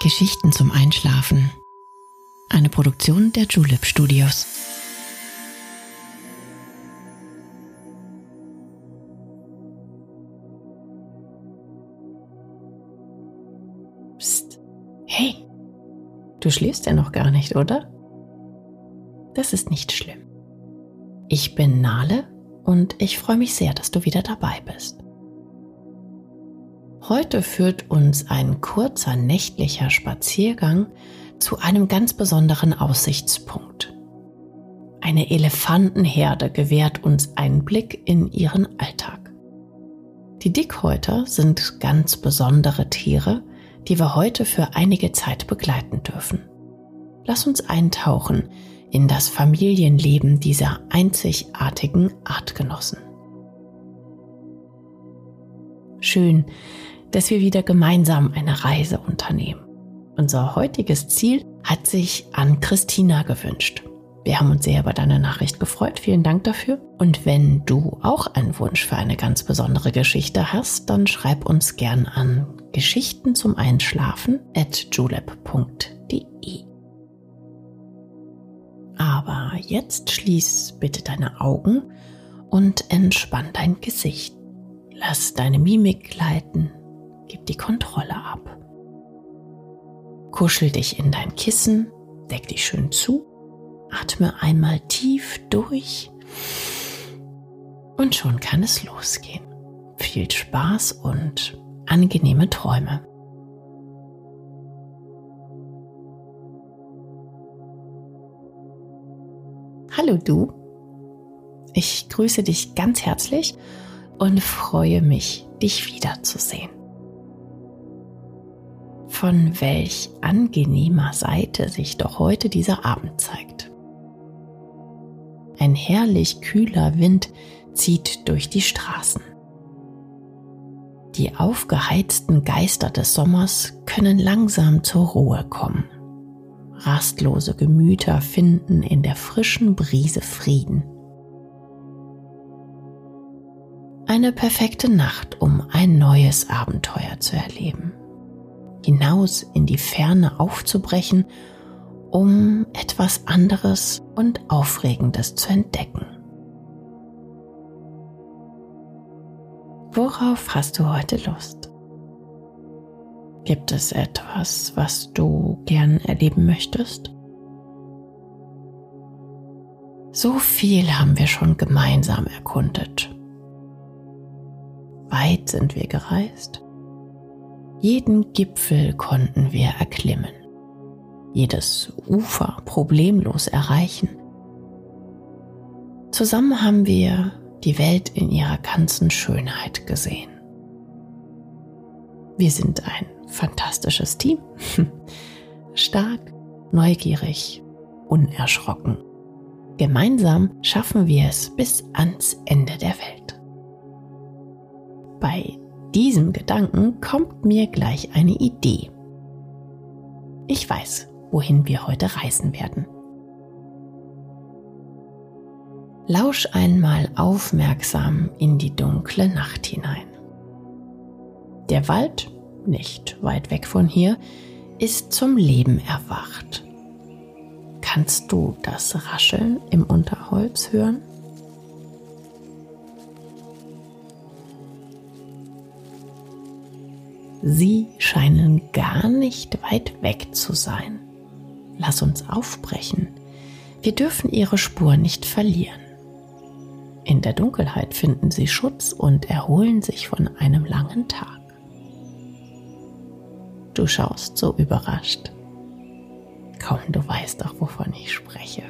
Geschichten zum Einschlafen. Eine Produktion der Julep Studios. Psst. Hey, du schläfst ja noch gar nicht, oder? Das ist nicht schlimm. Ich bin Nale und ich freue mich sehr, dass du wieder dabei bist. Heute führt uns ein kurzer nächtlicher Spaziergang zu einem ganz besonderen Aussichtspunkt. Eine Elefantenherde gewährt uns einen Blick in ihren Alltag. Die Dickhäuter sind ganz besondere Tiere, die wir heute für einige Zeit begleiten dürfen. Lass uns eintauchen in das Familienleben dieser einzigartigen Artgenossen. Schön, dass wir wieder gemeinsam eine Reise unternehmen. Unser heutiges Ziel hat sich an Christina gewünscht. Wir haben uns sehr über deine Nachricht gefreut. Vielen Dank dafür. Und wenn du auch einen Wunsch für eine ganz besondere Geschichte hast, dann schreib uns gern an Geschichten zum Einschlafen at julep.de. Aber jetzt schließ bitte deine Augen und entspann dein Gesicht. Lass deine Mimik gleiten Gib die Kontrolle ab. Kuschel dich in dein Kissen, deck dich schön zu, atme einmal tief durch und schon kann es losgehen. Viel Spaß und angenehme Träume. Hallo du, ich grüße dich ganz herzlich und freue mich, dich wiederzusehen von welch angenehmer Seite sich doch heute dieser Abend zeigt. Ein herrlich kühler Wind zieht durch die Straßen. Die aufgeheizten Geister des Sommers können langsam zur Ruhe kommen. Rastlose Gemüter finden in der frischen Brise Frieden. Eine perfekte Nacht, um ein neues Abenteuer zu erleben hinaus in die Ferne aufzubrechen, um etwas anderes und Aufregendes zu entdecken. Worauf hast du heute Lust? Gibt es etwas, was du gern erleben möchtest? So viel haben wir schon gemeinsam erkundet. Weit sind wir gereist jeden Gipfel konnten wir erklimmen, jedes Ufer problemlos erreichen. Zusammen haben wir die Welt in ihrer ganzen Schönheit gesehen. Wir sind ein fantastisches Team. Stark, neugierig, unerschrocken. Gemeinsam schaffen wir es bis ans Ende der Welt. Bei diesem Gedanken kommt mir gleich eine Idee. Ich weiß, wohin wir heute reisen werden. Lausch einmal aufmerksam in die dunkle Nacht hinein. Der Wald, nicht weit weg von hier, ist zum Leben erwacht. Kannst du das Rascheln im Unterholz hören? Sie scheinen gar nicht weit weg zu sein. Lass uns aufbrechen. Wir dürfen ihre Spur nicht verlieren. In der Dunkelheit finden sie Schutz und erholen sich von einem langen Tag. Du schaust so überrascht. Komm, du weißt doch, wovon ich spreche.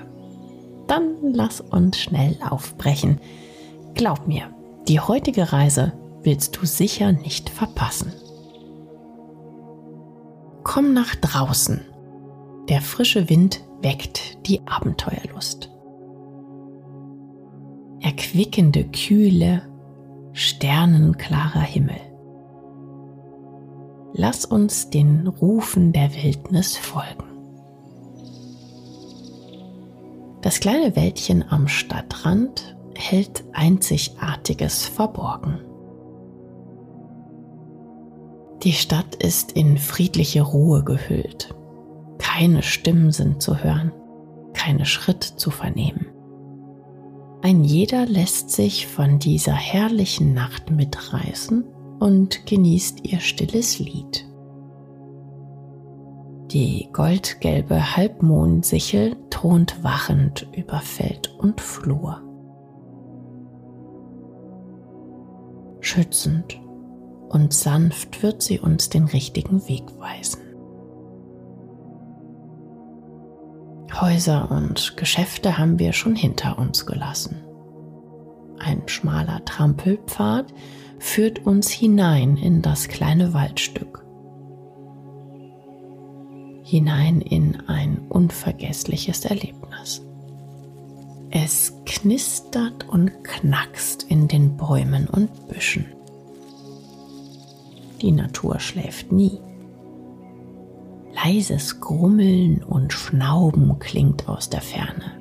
Dann lass uns schnell aufbrechen. Glaub mir, die heutige Reise willst du sicher nicht verpassen. Komm nach draußen. Der frische Wind weckt die Abenteuerlust. Erquickende Kühle, sternenklarer Himmel. Lass uns den Rufen der Wildnis folgen. Das kleine Wäldchen am Stadtrand hält Einzigartiges verborgen. Die Stadt ist in friedliche Ruhe gehüllt. Keine Stimmen sind zu hören, keine Schritt zu vernehmen. Ein jeder lässt sich von dieser herrlichen Nacht mitreißen und genießt ihr stilles Lied. Die goldgelbe Halbmondsichel thront wachend über Feld und Flur. Schützend und sanft wird sie uns den richtigen Weg weisen. Häuser und Geschäfte haben wir schon hinter uns gelassen. Ein schmaler Trampelpfad führt uns hinein in das kleine Waldstück. Hinein in ein unvergessliches Erlebnis. Es knistert und knackst in den Bäumen und Büschen. Die Natur schläft nie. Leises Grummeln und Schnauben klingt aus der Ferne.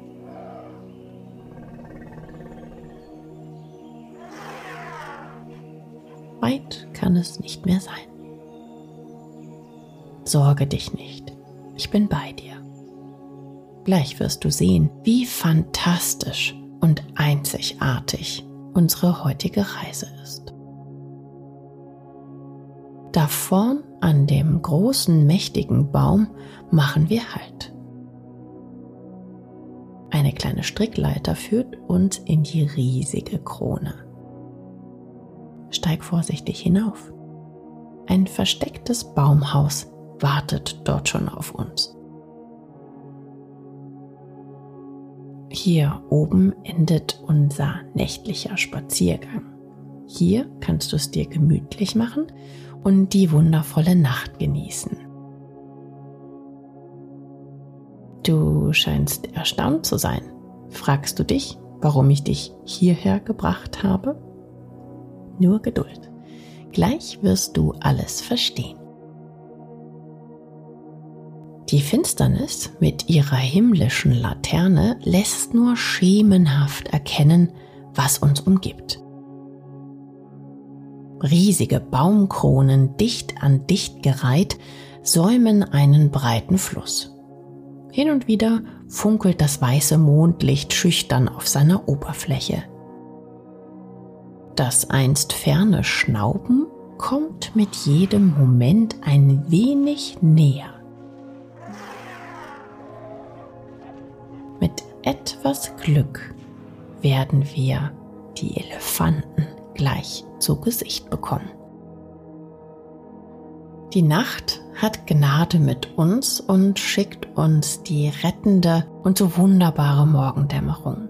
Weit kann es nicht mehr sein. Sorge dich nicht, ich bin bei dir. Gleich wirst du sehen, wie fantastisch und einzigartig unsere heutige Reise ist. Da vorn an dem großen, mächtigen Baum machen wir Halt. Eine kleine Strickleiter führt uns in die riesige Krone. Steig vorsichtig hinauf. Ein verstecktes Baumhaus wartet dort schon auf uns. Hier oben endet unser nächtlicher Spaziergang. Hier kannst du es dir gemütlich machen und die wundervolle Nacht genießen. Du scheinst erstaunt zu sein. Fragst du dich, warum ich dich hierher gebracht habe? Nur Geduld. Gleich wirst du alles verstehen. Die Finsternis mit ihrer himmlischen Laterne lässt nur schemenhaft erkennen, was uns umgibt. Riesige Baumkronen dicht an dicht gereiht säumen einen breiten Fluss. Hin und wieder funkelt das weiße Mondlicht schüchtern auf seiner Oberfläche. Das einst ferne Schnauben kommt mit jedem Moment ein wenig näher. Mit etwas Glück werden wir die Elefanten gleich zu Gesicht bekommen. Die Nacht hat Gnade mit uns und schickt uns die rettende und so wunderbare Morgendämmerung.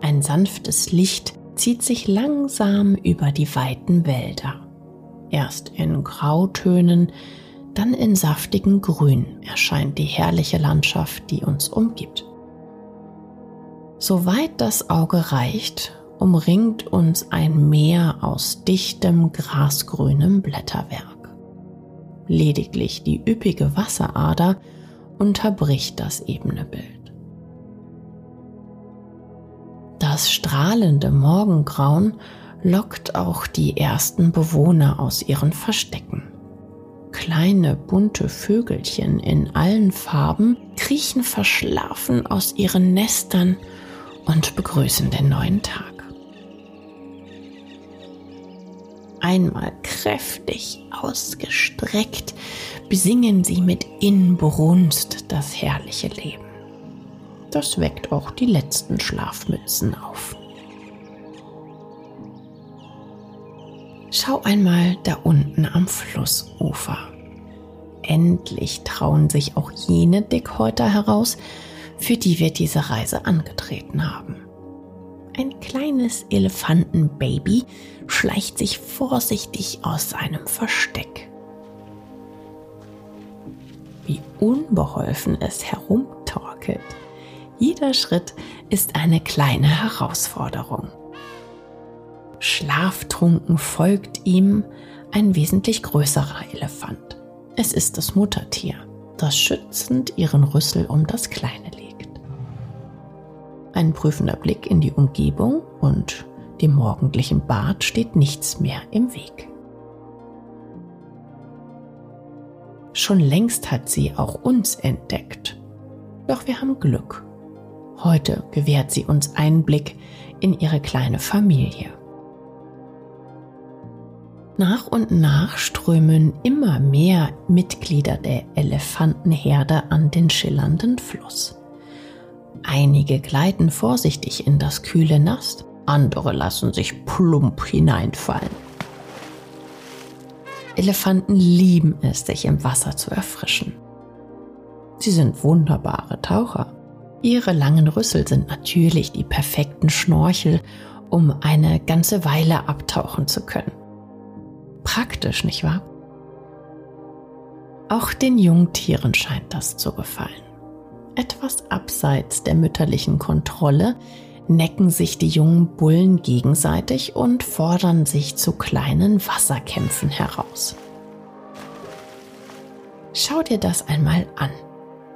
Ein sanftes Licht zieht sich langsam über die weiten Wälder. Erst in Grautönen, dann in saftigen Grün erscheint die herrliche Landschaft, die uns umgibt. Soweit das Auge reicht, umringt uns ein Meer aus dichtem grasgrünem Blätterwerk. Lediglich die üppige Wasserader unterbricht das ebene Bild. Das strahlende Morgengrauen lockt auch die ersten Bewohner aus ihren Verstecken. Kleine bunte Vögelchen in allen Farben kriechen verschlafen aus ihren Nestern und begrüßen den neuen Tag. Einmal kräftig ausgestreckt besingen sie mit Inbrunst das herrliche Leben. Das weckt auch die letzten Schlafmützen auf. Schau einmal da unten am Flussufer. Endlich trauen sich auch jene Dickhäuter heraus, für die wir diese Reise angetreten haben. Ein kleines Elefantenbaby schleicht sich vorsichtig aus seinem Versteck. Wie unbeholfen es herumtorkelt. Jeder Schritt ist eine kleine Herausforderung. Schlaftrunken folgt ihm ein wesentlich größerer Elefant. Es ist das Muttertier, das schützend ihren Rüssel um das Kleine. Ein prüfender Blick in die Umgebung und dem morgendlichen Bad steht nichts mehr im Weg. Schon längst hat sie auch uns entdeckt. Doch wir haben Glück. Heute gewährt sie uns Einblick in ihre kleine Familie. Nach und nach strömen immer mehr Mitglieder der Elefantenherde an den schillernden Fluss. Einige gleiten vorsichtig in das kühle Nass, andere lassen sich plump hineinfallen. Elefanten lieben es, sich im Wasser zu erfrischen. Sie sind wunderbare Taucher. Ihre langen Rüssel sind natürlich die perfekten Schnorchel, um eine ganze Weile abtauchen zu können praktisch, nicht wahr? Auch den Jungtieren scheint das zu gefallen. Etwas abseits der mütterlichen Kontrolle necken sich die jungen Bullen gegenseitig und fordern sich zu kleinen Wasserkämpfen heraus. Schau dir das einmal an.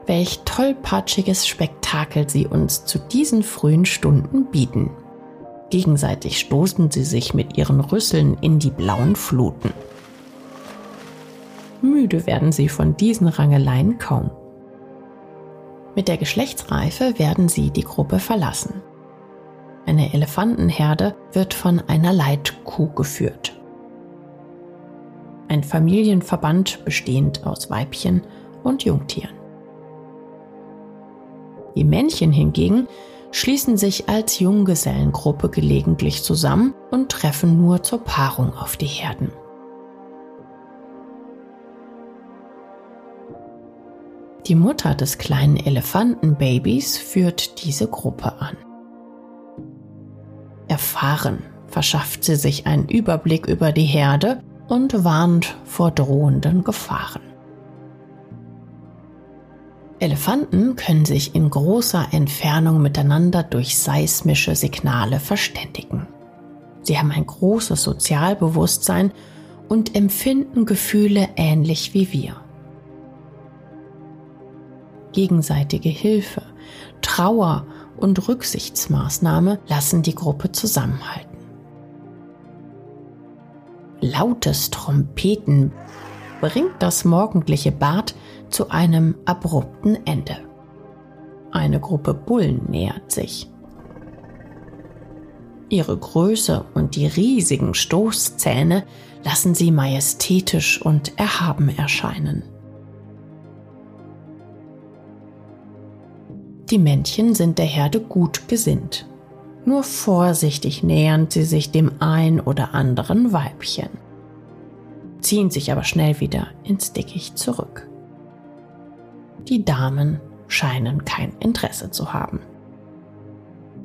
Welch tollpatschiges Spektakel sie uns zu diesen frühen Stunden bieten. Gegenseitig stoßen sie sich mit ihren Rüsseln in die blauen Fluten. Müde werden sie von diesen Rangeleien kaum. Mit der Geschlechtsreife werden sie die Gruppe verlassen. Eine Elefantenherde wird von einer Leitkuh geführt. Ein Familienverband bestehend aus Weibchen und Jungtieren. Die Männchen hingegen schließen sich als Junggesellengruppe gelegentlich zusammen und treffen nur zur Paarung auf die Herden. Die Mutter des kleinen Elefantenbabys führt diese Gruppe an. Erfahren verschafft sie sich einen Überblick über die Herde und warnt vor drohenden Gefahren. Elefanten können sich in großer Entfernung miteinander durch seismische Signale verständigen. Sie haben ein großes Sozialbewusstsein und empfinden Gefühle ähnlich wie wir. Gegenseitige Hilfe, Trauer und Rücksichtsmaßnahme lassen die Gruppe zusammenhalten. Lautes Trompeten bringt das morgendliche Bad zu einem abrupten Ende. Eine Gruppe Bullen nähert sich. Ihre Größe und die riesigen Stoßzähne lassen sie majestätisch und erhaben erscheinen. Die Männchen sind der Herde gut gesinnt. Nur vorsichtig nähern sie sich dem ein oder anderen Weibchen, ziehen sich aber schnell wieder ins Dickicht zurück. Die Damen scheinen kein Interesse zu haben.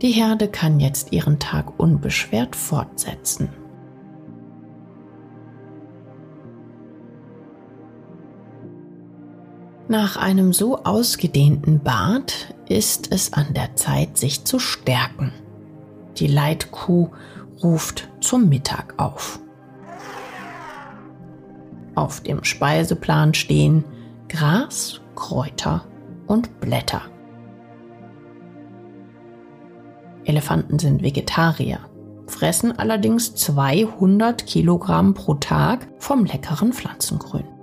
Die Herde kann jetzt ihren Tag unbeschwert fortsetzen. Nach einem so ausgedehnten Bad ist es an der Zeit, sich zu stärken. Die Leitkuh ruft zum Mittag auf. Auf dem Speiseplan stehen Gras, Kräuter und Blätter. Elefanten sind Vegetarier, fressen allerdings 200 Kilogramm pro Tag vom leckeren Pflanzengrün.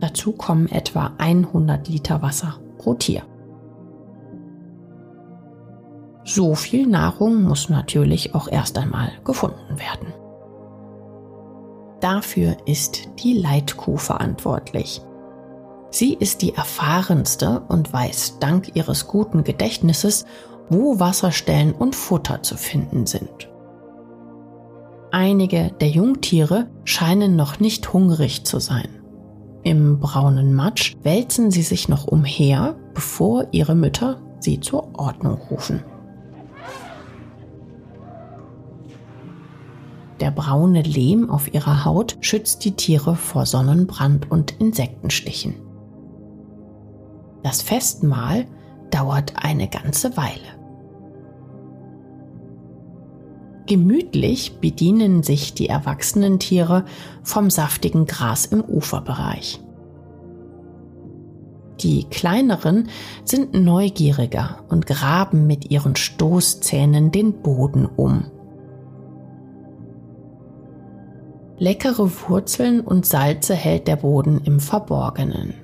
Dazu kommen etwa 100 Liter Wasser pro Tier. So viel Nahrung muss natürlich auch erst einmal gefunden werden. Dafür ist die Leitkuh verantwortlich, Sie ist die erfahrenste und weiß dank ihres guten Gedächtnisses, wo Wasserstellen und Futter zu finden sind. Einige der Jungtiere scheinen noch nicht hungrig zu sein. Im braunen Matsch wälzen sie sich noch umher, bevor ihre Mütter sie zur Ordnung rufen. Der braune Lehm auf ihrer Haut schützt die Tiere vor Sonnenbrand und Insektenstichen. Das Festmahl dauert eine ganze Weile. Gemütlich bedienen sich die erwachsenen Tiere vom saftigen Gras im Uferbereich. Die kleineren sind neugieriger und graben mit ihren Stoßzähnen den Boden um. Leckere Wurzeln und Salze hält der Boden im Verborgenen.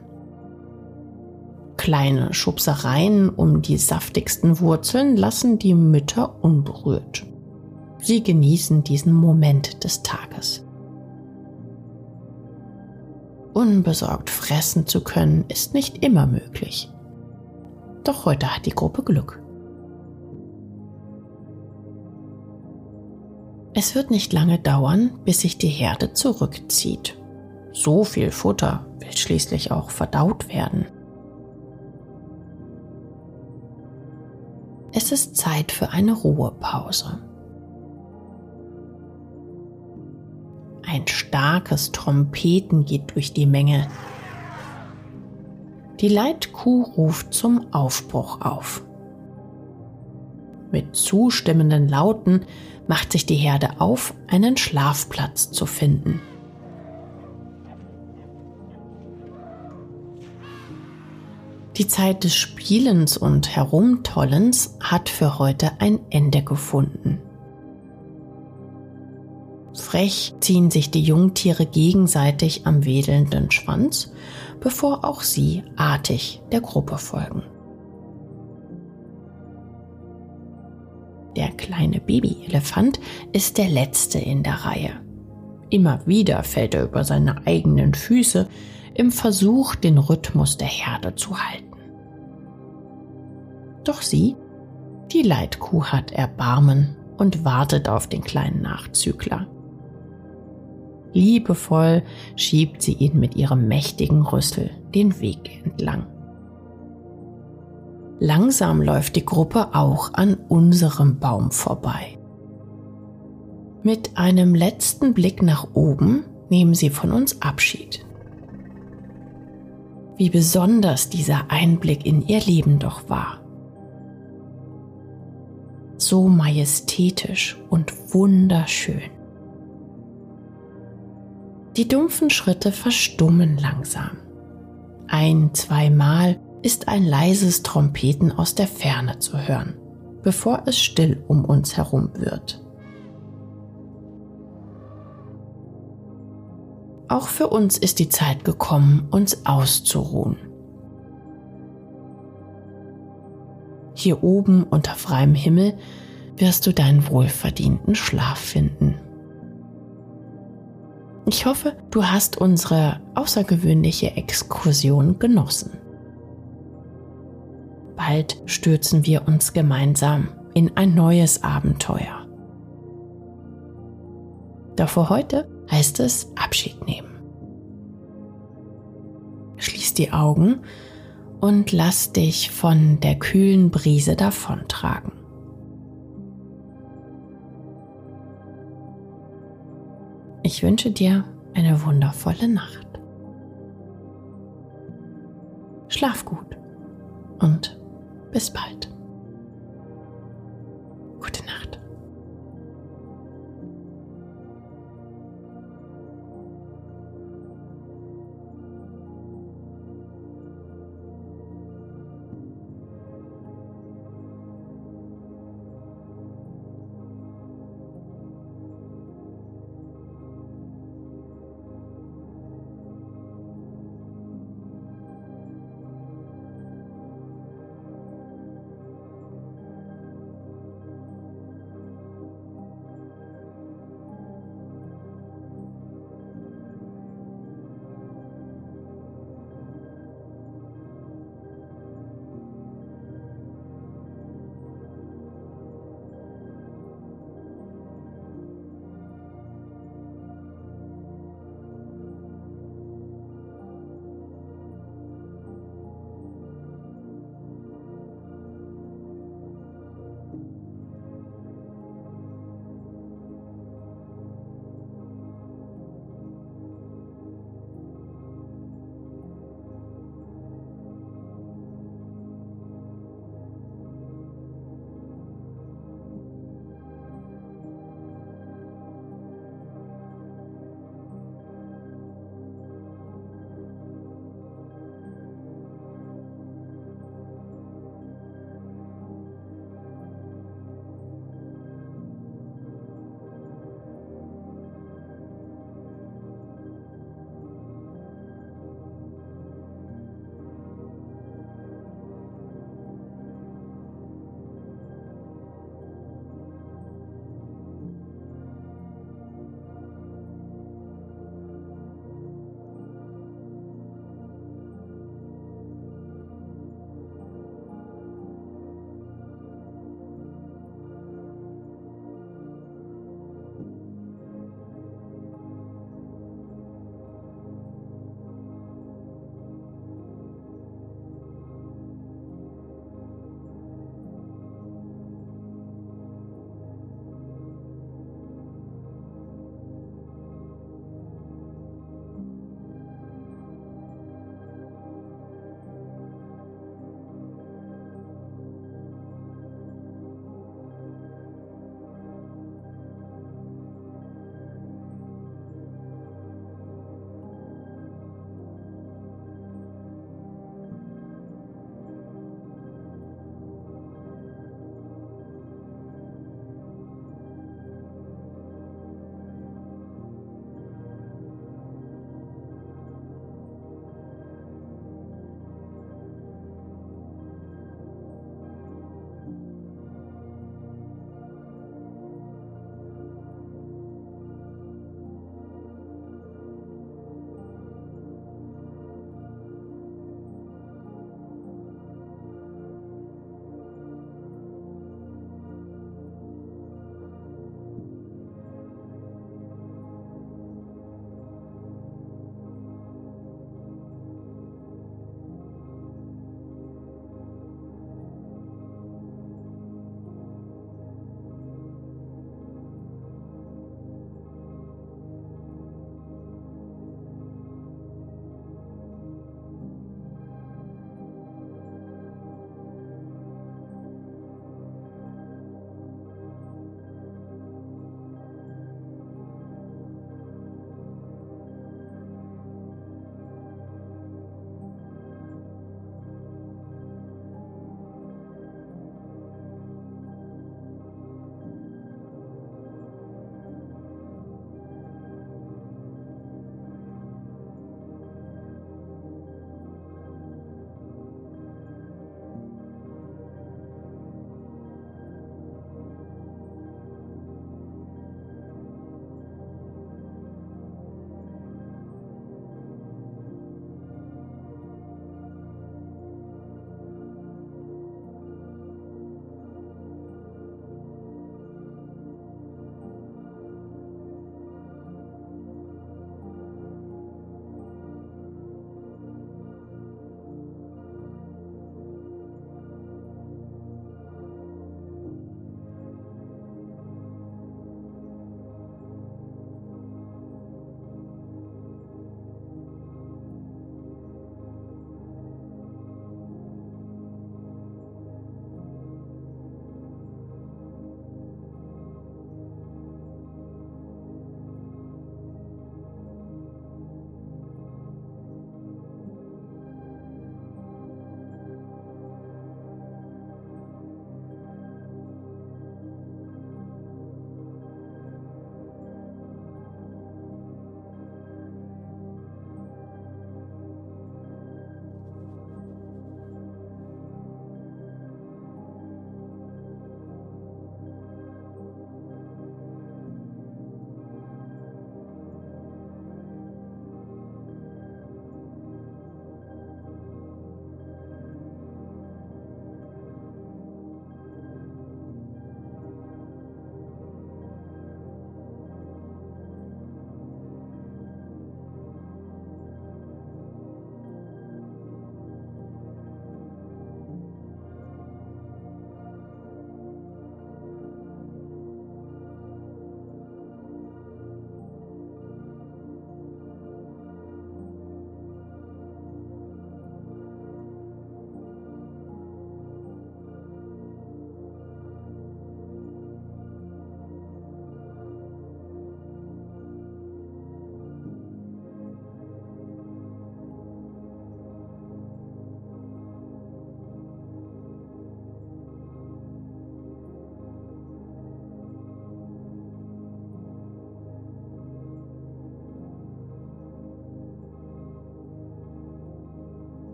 Kleine Schubsereien um die saftigsten Wurzeln lassen die Mütter unberührt. Sie genießen diesen Moment des Tages. Unbesorgt fressen zu können, ist nicht immer möglich. Doch heute hat die Gruppe Glück. Es wird nicht lange dauern, bis sich die Herde zurückzieht. So viel Futter will schließlich auch verdaut werden. Es ist Zeit für eine Ruhepause. Ein starkes Trompeten geht durch die Menge. Die Leitkuh ruft zum Aufbruch auf. Mit zustimmenden Lauten macht sich die Herde auf, einen Schlafplatz zu finden. Die Zeit des Spielens und Herumtollens hat für heute ein Ende gefunden. Frech ziehen sich die Jungtiere gegenseitig am wedelnden Schwanz, bevor auch sie artig der Gruppe folgen. Der kleine Babyelefant ist der letzte in der Reihe. Immer wieder fällt er über seine eigenen Füße im Versuch, den Rhythmus der Herde zu halten. Doch sie, die Leitkuh, hat Erbarmen und wartet auf den kleinen Nachzügler. Liebevoll schiebt sie ihn mit ihrem mächtigen Rüssel den Weg entlang. Langsam läuft die Gruppe auch an unserem Baum vorbei. Mit einem letzten Blick nach oben nehmen sie von uns Abschied. Wie besonders dieser Einblick in ihr Leben doch war. So majestätisch und wunderschön. Die dumpfen Schritte verstummen langsam. Ein, zweimal ist ein leises Trompeten aus der Ferne zu hören, bevor es still um uns herum wird. Auch für uns ist die Zeit gekommen, uns auszuruhen. Hier oben unter freiem Himmel wirst du deinen wohlverdienten Schlaf finden. Ich hoffe, du hast unsere außergewöhnliche Exkursion genossen. Bald stürzen wir uns gemeinsam in ein neues Abenteuer. Doch für heute heißt es Abschied nehmen. Schließ die Augen und lass dich von der kühlen Brise davontragen. Ich wünsche dir eine wundervolle Nacht. Schlaf gut und bis bald.